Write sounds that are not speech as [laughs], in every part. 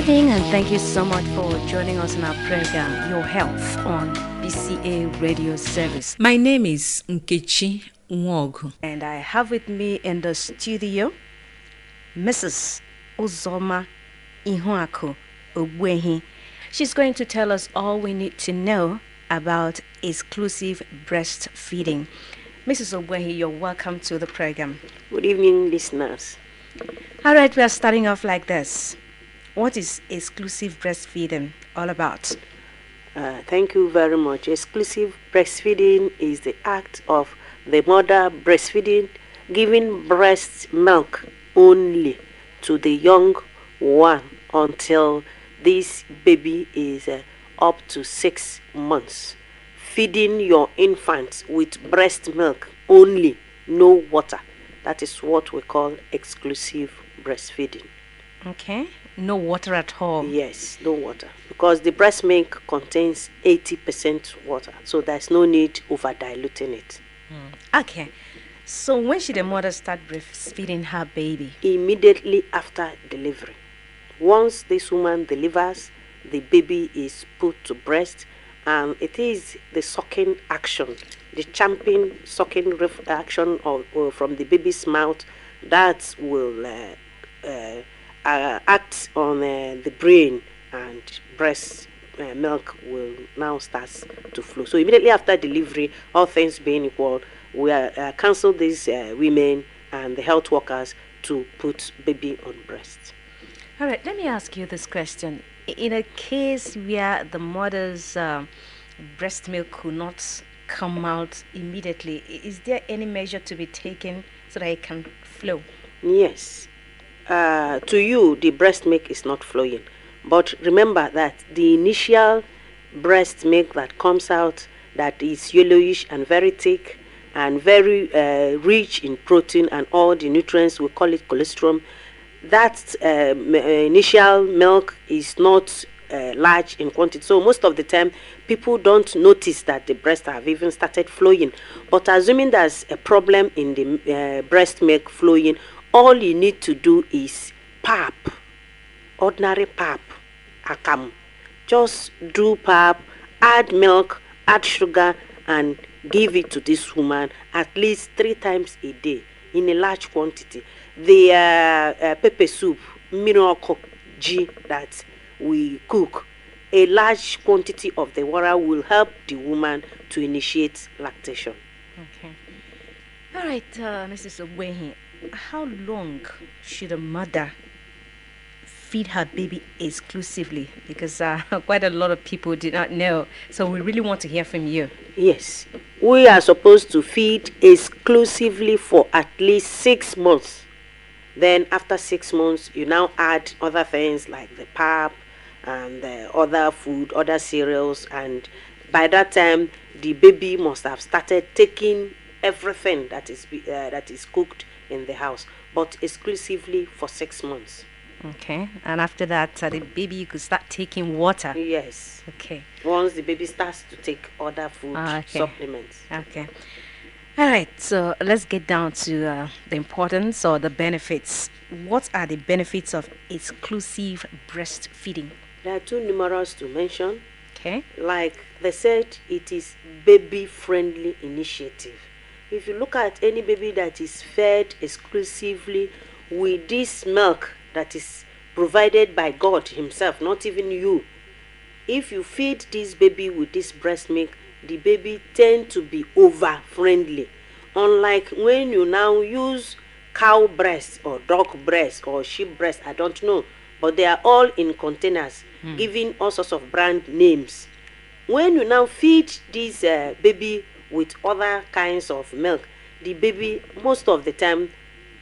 Good evening, and thank you so much for joining us in our program, Your Health, on BCA Radio Service. My name is Nkechi Nwogu. And I have with me in the studio Mrs. Uzoma Ihuaku Ogwehi. She's going to tell us all we need to know about exclusive breastfeeding. Mrs. Ogwehi, you're welcome to the program. Good evening, listeners. All right, we are starting off like this. What is exclusive breastfeeding all about? Uh, thank you very much. Exclusive breastfeeding is the act of the mother breastfeeding, giving breast milk only to the young one until this baby is uh, up to six months. Feeding your infant with breast milk only, no water. That is what we call exclusive breastfeeding. Okay. No water at all. Yes, no water. Because the breast milk contains 80% water. So there's no need over diluting it. Okay. So when should the mother start breastfeeding her baby? Immediately after delivery. Once this woman delivers, the baby is put to breast and it is the sucking action, the champing sucking ref- action of, uh, from the baby's mouth that will uh, uh, uh, act on uh, the brain and breast uh, milk will now start to flow. So immediately after delivery, all things being equal, we uh, uh, counsel these uh, women and the health workers to put baby on breast. All right, let me ask you this question. In a case where the mother's uh, breast milk could not come out immediately, is there any measure to be taken so that it can flow? Yes. Uh, to you, the breast milk is not flowing. But remember that the initial breast milk that comes out that is yellowish and very thick and very uh, rich in protein and all the nutrients, we call it colostrum. That uh, uh, initial milk is not uh, large in quantity. So most of the time, people don't notice that the breast have even started flowing. But assuming there's a problem in the uh, breast milk flowing, all you need to do is pap, ordinary pap, akam. Just do pap, add milk, add sugar, and give it to this woman at least three times a day in a large quantity. The uh, uh, pepper soup, miracle G that we cook, a large quantity of the water will help the woman to initiate lactation. Okay. All right, uh, Mrs. Ogwehi, how long should a mother feed her baby exclusively? Because uh, [laughs] quite a lot of people do not know. So we really want to hear from you. Yes, we are supposed to feed exclusively for at least six months. Then, after six months, you now add other things like the pap and the other food, other cereals, and by that time, the baby must have started taking everything that is uh, that is cooked in the house, but exclusively for six months. Okay. And after that, uh, the baby could start taking water. Yes, Okay. once the baby starts to take other food Ah, okay. supplements. Okay. All right. So let's get down to uh, the importance or the benefits. What are the benefits of exclusive breastfeeding? There are too numerous to mention. Okay. like they said it is baby friendly initiative if you look at any baby that is fed exclusively with this milk that is provided by god himself not even you if you feed this baby with this breast milk the baby tend to be over friendly unlike when you now use cow breast or dog breast or sheep breast i don't know but they are all in containers giving all sorts of brand names. When you now feed this uh, baby with other kinds of milk. The baby most of the time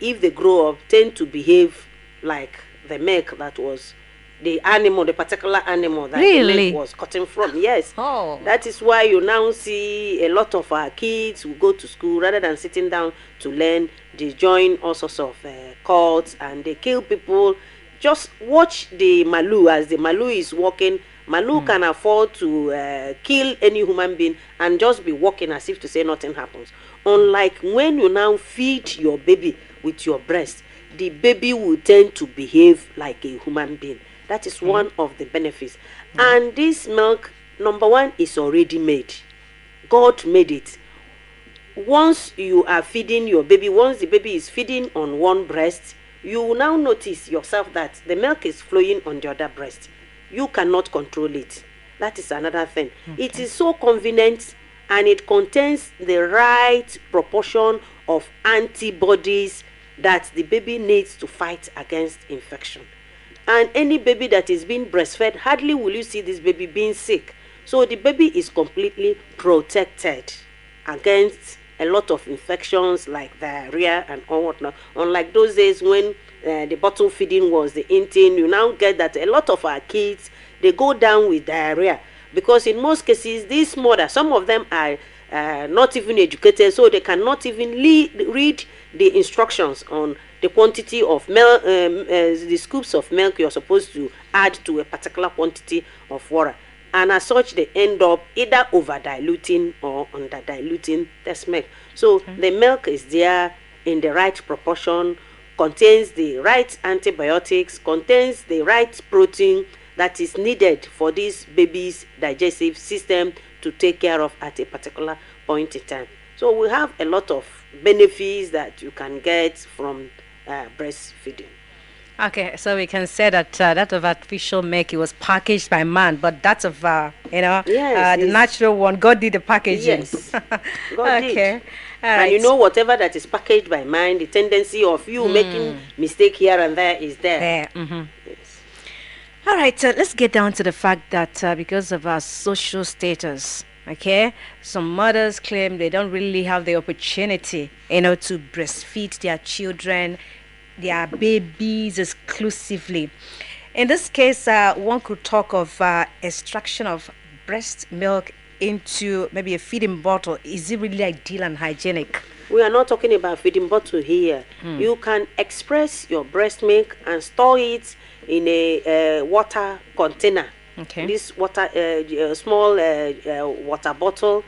if they grow up tend to behave like the milk that was the animal the particular animal that the Really? milk was cutting from. Yes. [laughs] Oh. that is why you now see a lot of our kids who go to school rather than sitting down to learn they join all sorts of uh, cults and they kill people. Just watch the malu. As the malu is walking malu hmm. can afford to uh, kill any human being and just be walking as if to say nothing happens unlike when you now feed your baby with your breast the baby will tend to behave like a human being. That is hmm. one of the benefits. Hmm. And this milk, number one, is already made. God made it. Once you are feeding your baby, once the baby is feeding on one breast, you will now notice yourself that the milk is flowing on the other breast. You cannot control it. That is another thing. It is so convenient and it contains the right proportion of antibodies that the baby needs to fight against infection. And any baby that is being breastfed, hardly will you see this baby being sick. So the baby is completely protected against a lot of infections like diarrhea and all whatnot. Unlike those days when uh, the bottle feeding was the in thing, you now get that a lot of our kids they go down with diarrhea because in most cases these mothers, some of them are uh, not even educated, so they cannot even lead, read the instructions on the quantity of milk, um, uh, the scoops of milk you're supposed to add to a particular quantity of water. And as such, they end up either over diluting or under diluting this milk. So the milk is there in the right proportion, contains the right antibiotics, contains the right protein that is needed for this baby's digestive system to take care of at a particular point in time. So we have a lot of benefits that you can get from uh, breastfeeding. Okay, so we can say that uh, that of artificial milk it was packaged by man, but that's of uh, you know Yes, uh, the natural one. God did the packaging. Yes, [laughs] God did. All And you know, whatever that is packaged by mind, the tendency of you making mistake here and there is there. there. mhm. Yes. All right, uh, let's get down to the fact that uh, because of our social status, okay, some mothers claim they don't really have the opportunity, you know, to breastfeed their children, their babies exclusively. In this case, uh, one could talk of uh, extraction of breast milk into maybe a feeding bottle. Is it really ideal and hygienic? We are not talking about feeding bottle here. You can express your breast milk and store it in a uh, water container. Okay. This water, uh, uh, small uh, uh, water bottle,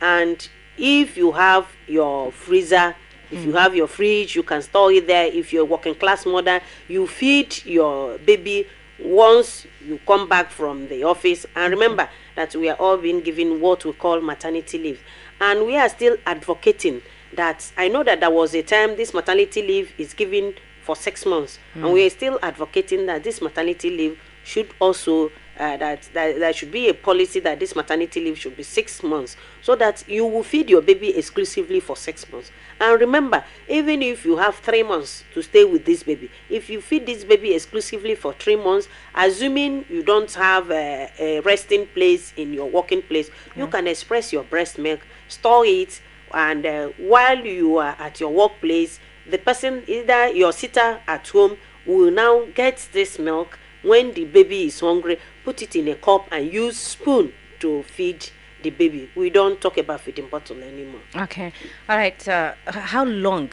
and if you have your freezer, if you have your fridge, you can store it there. If you're a working class mother, you feed your baby once you come back from the office. And remember that we are all being given what we call maternity leave, and we are still advocating that. I know that there was a time this maternity leave is given for six months, and mm. we are still advocating that this maternity leave should also uh, that, that there should be a policy that this maternity leave should be six months so that you will feed your baby exclusively for six months. And remember even if you have three months to stay with this baby if you feed this baby exclusively for three months assuming you don't have a, a resting place in your working place you can express your breast milk store it and uh, while you are at your workplace the person either your sitter at home will now get this milk when the baby is hungry put it in a cup and use spoon to feed the baby. We don't talk about feeding bottle anymore. Okay, all right. Uh, how long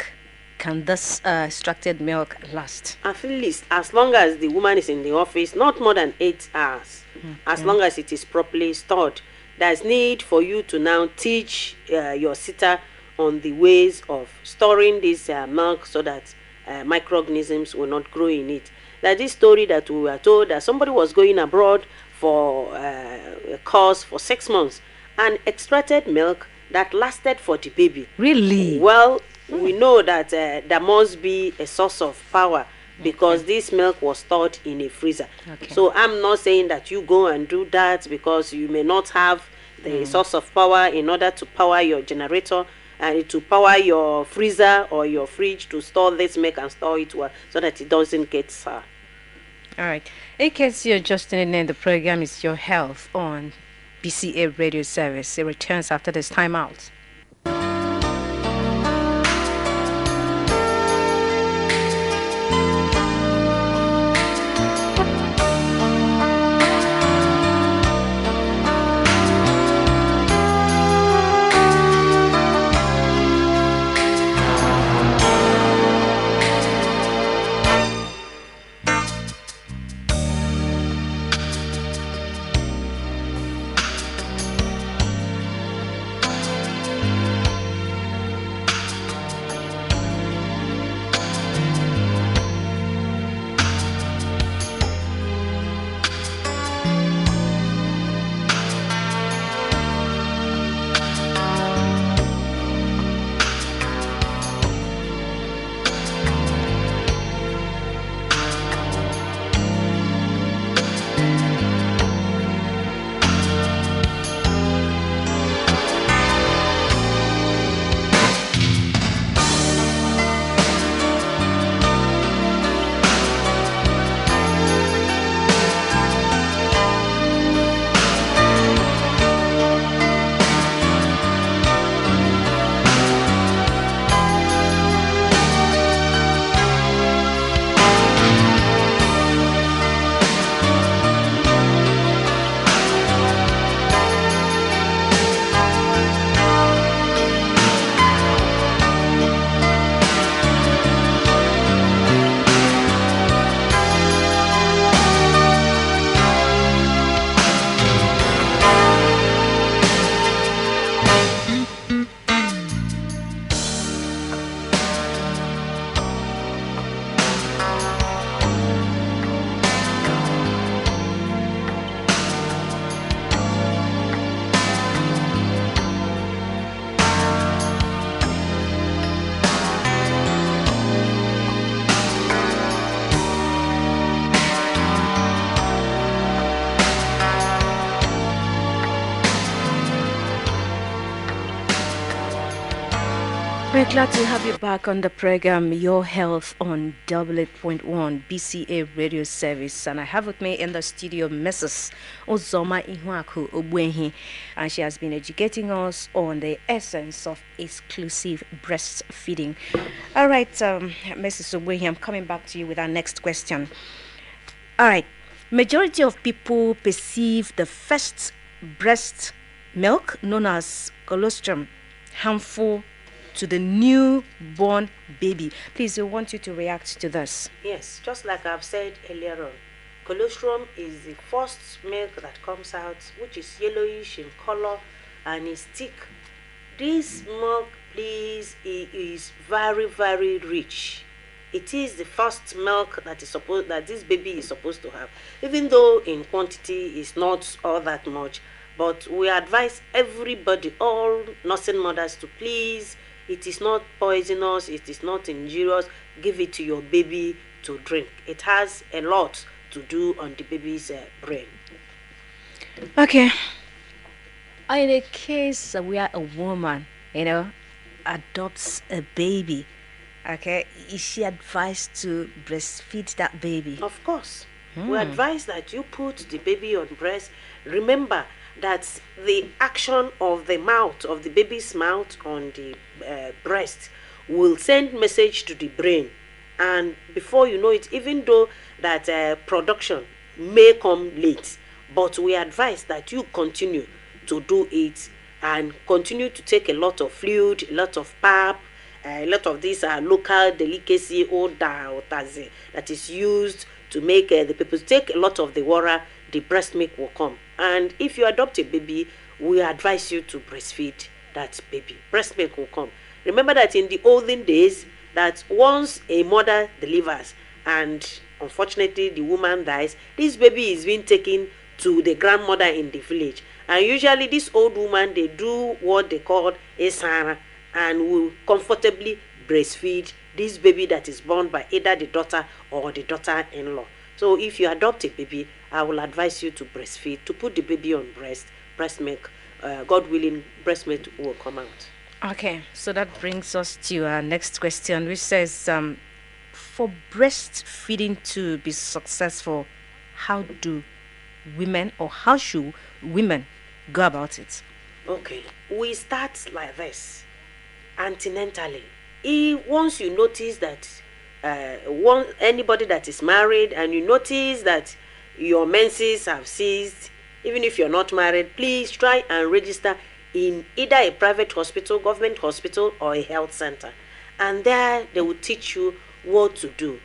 can this uh, extracted milk last? at least as long as the woman is in the office not more than eight hours. As long as it is properly stored. There's need for you to now teach uh, your sitter on the ways of storing this uh, milk so that uh, microorganisms will not grow in it like this story that we were told that somebody was going abroad for uh, a course for six months and extracted milk that lasted for the baby Really? well, we know that uh, there must be a source of power because this milk was stored in a freezer. Okay. So I'm not saying that you go and do that because you may not have the source of power in order to power your generator and to power your freezer or your fridge to store this milk and store it well so that it doesn't get sour. All right. In case you're just in, the program is Your Health on BCA Radio Service. It returns after this time glad to have you back on the program Your Health on Double Eight Point One BCA Radio Service, and I have with me in the studio Mrs. Uzoma Ihuaku Obuehi, and she has been educating us on the essence of exclusive breastfeeding. All right, um, Mrs. Obuehi, I'm coming back to you with our next question. All right, majority of people perceive the first breast milk, known as colostrum, harmful to the newborn baby. Please, we want you to react to this. Yes, just like I've said earlier on, colostrum is the first milk that comes out, which is yellowish in color and is thick. This milk, please, is very, very rich. It is the first milk that is supposed that this baby is supposed to have, even though in quantity is not all that much. But we advise everybody, all nursing mothers, to please it is not poisonous it is not injurious. Give it to your baby to drink. It has a lot to do on the baby's uh, brain. Okay. In a case where a woman, you know, adopts a baby, okay, is she advised to breastfeed that baby? of course. We advise that you put the baby on breast. Remember that the action of the mouth of the baby's mouth on the uh, breast will send message to the brain. And before you know it even though that uh, production may come late but we advise that you continue to do it and continue to take a lot of fluid a lot of pap uh, a lot of these are local delicacy or that is used to make uh, the people take a lot of the water the breast milk will come and if you adopt a baby we advise you to breastfeed that baby. Breast milk will come. Remember that in the olden days that once a mother delivers and unfortunately the woman dies this baby is being taken to the grandmother in the village. And usually this old woman they do what they call esara and will comfortably breastfeed this baby that is born by either the daughter or the daughter-in-law so if you adopt a baby i will advise you to breastfeed to put the baby on breast breast milk uh, god willing breast milk will come out Okay, so that brings us to our next question, which says, um, for breastfeeding to be successful, how do women or how should women go about it? Okay, we start like this antenatally. If once you notice that uh, one anybody that is married and you notice that your menses have ceased, even if you're not married, please try and register in either a private hospital, government hospital, or a health center, and there they will teach you what to do.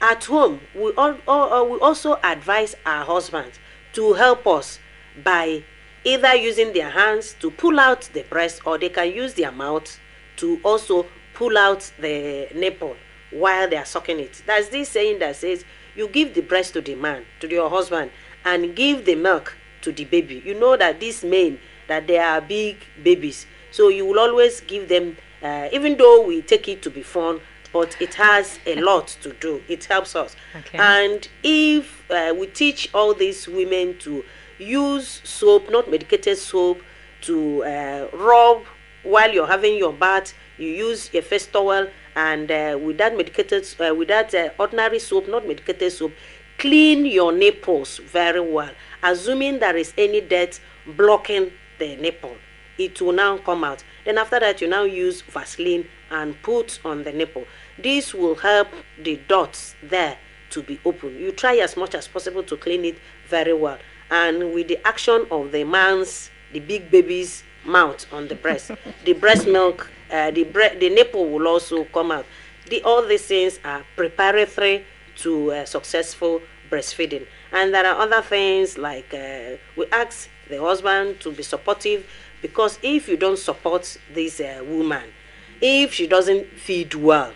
At home, we, all, all, all- we also advise our husbands to help us by either using their hands to pull out the breast or they can use their mouth to also pull out the nipple while they are sucking it. There's this saying that says, you give the breast to the man, to your husband, and give the milk to the baby. You know that these men, that they are big babies. So you will always give them, uh, even though we take it to be fun, but it has a [laughs] lot to do. It helps us. Okay. And if uh, we teach all these women to use soap, not medicated soap, to uh, rub while you're having your bath, you use a face towel and uh, with that medicated, uh, with that uh, ordinary soap, not medicated soap, clean your nipples very well. Assuming there is any dirt blocking the nipple, it will now come out. Then after that, you now use Vaseline and put on the nipple. This will help the dots there to be open. You try as much as possible to clean it very well. And with the action of the man's, the big baby's mouth on the breast, the breast milk, uh, the the nipple will also come out. The, all these things are preparatory to uh, successful breastfeeding. And there are other things like uh, we ask the husband to be supportive because if you don't support this uh, woman, if she doesn't feed well,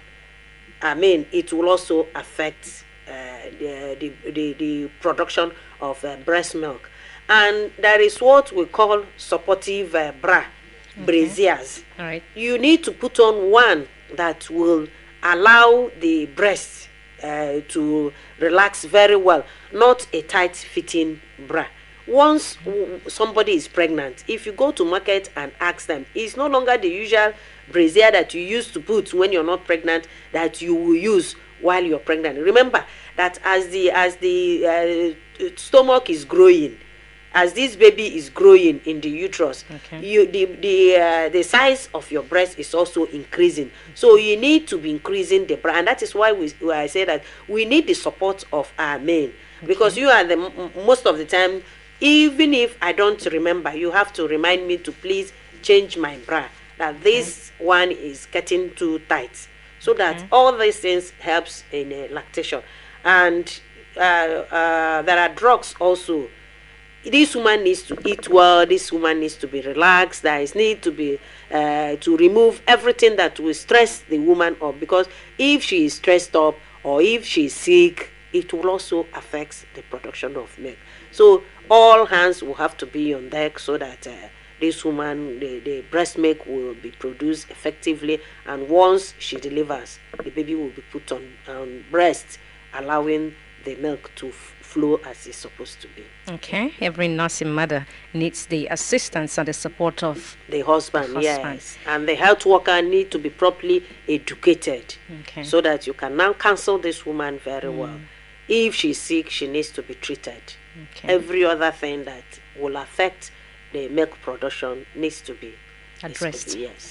I mean, it will also affect the, the, the, the production of breast milk. And there is what we call supportive uh, bra, braziers. All right. You need to put on one that will allow the breast uh, to relax very well, not a tight fitting bra. Once w- somebody is pregnant, if you go to market and ask them, it's no longer the usual brazier that you used to put when you're not pregnant that you will use while you're pregnant. Remember that as the as the uh, stomach is growing, as this baby is growing in the uterus Okay. you the the uh, the size of your breast is also increasing. So you need to be increasing the breast and that is why we why i say that we need the support of our men. Because you are the most of the time even if i don't remember you have to remind me to please change my bra that this one is getting too tight. So that all these things helps in uh, lactation. And uh, uh, there are drugs also this woman needs to eat well this woman needs to be relaxed there is need to be uh, to remove everything that will stress the woman up because if she is stressed up or if she is sick it will also affect the production of milk. So all hands will have to be on deck so that uh, this woman the, the breast milk will be produced effectively and once she delivers the baby will be put on, on breast allowing the milk to flow as it's supposed to be Okay. Every nursing mother needs the assistance and the support of. the husband, Husband. yes and the health worker need to be properly educated Okay. so that you can now counsel this woman very well if she's sick she needs to be treated Okay. every other thing that will affect the milk production needs to be needs to Addressed. be, yes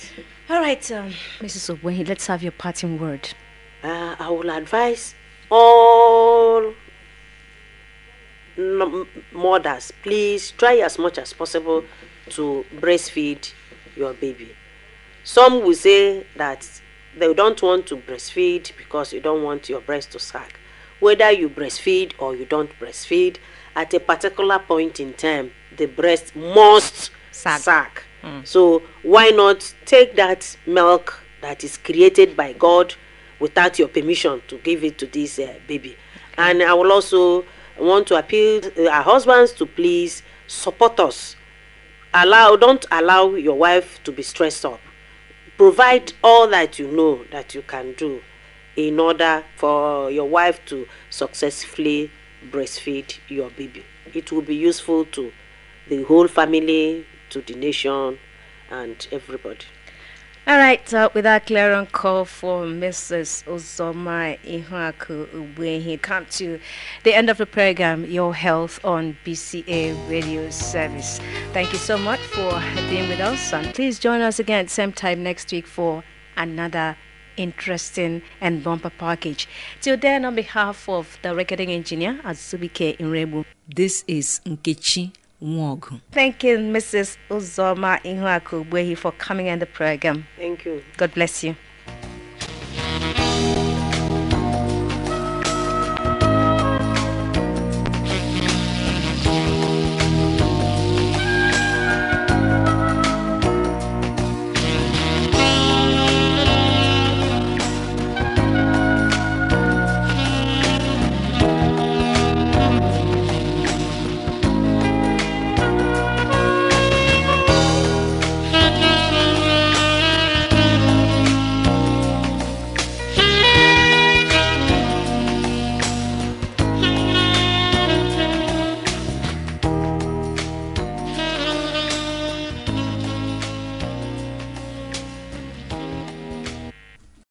All right, um, Mrs. Obwehi, let's have your parting word. uh, I will advise all mothers, please try as much as possible to breastfeed your baby. Some will say that they don't want to breastfeed because you don't want your breast to sag. Whether you breastfeed or you don't breastfeed, at a particular point in time, the breast must Sag. sag. So why not take that milk that is created by God without your permission to give it to this uh, baby? And I will also want to appeal uh, our husbands to please support us. Allow, don't allow your wife to be stressed up. Provide all that you know that you can do in order for your wife to successfully breastfeed your baby. It will be useful to the whole family, to the nation, and everybody. All right, uh, with that clearing call for Mrs. Uzoma Ihuaku Ubwehi, come to the end of the program, Your Health on BCA Radio Service. Thank you so much for being with us, and please join us again at same time next week for another interesting and bumper package. Till then, on behalf of the recording engineer, Azubike Inrebu, This is Nkechi Nwogu. thanking Mrs. Uzoma Ihuaku Ubwehi for coming on the program. Thank you. God bless you.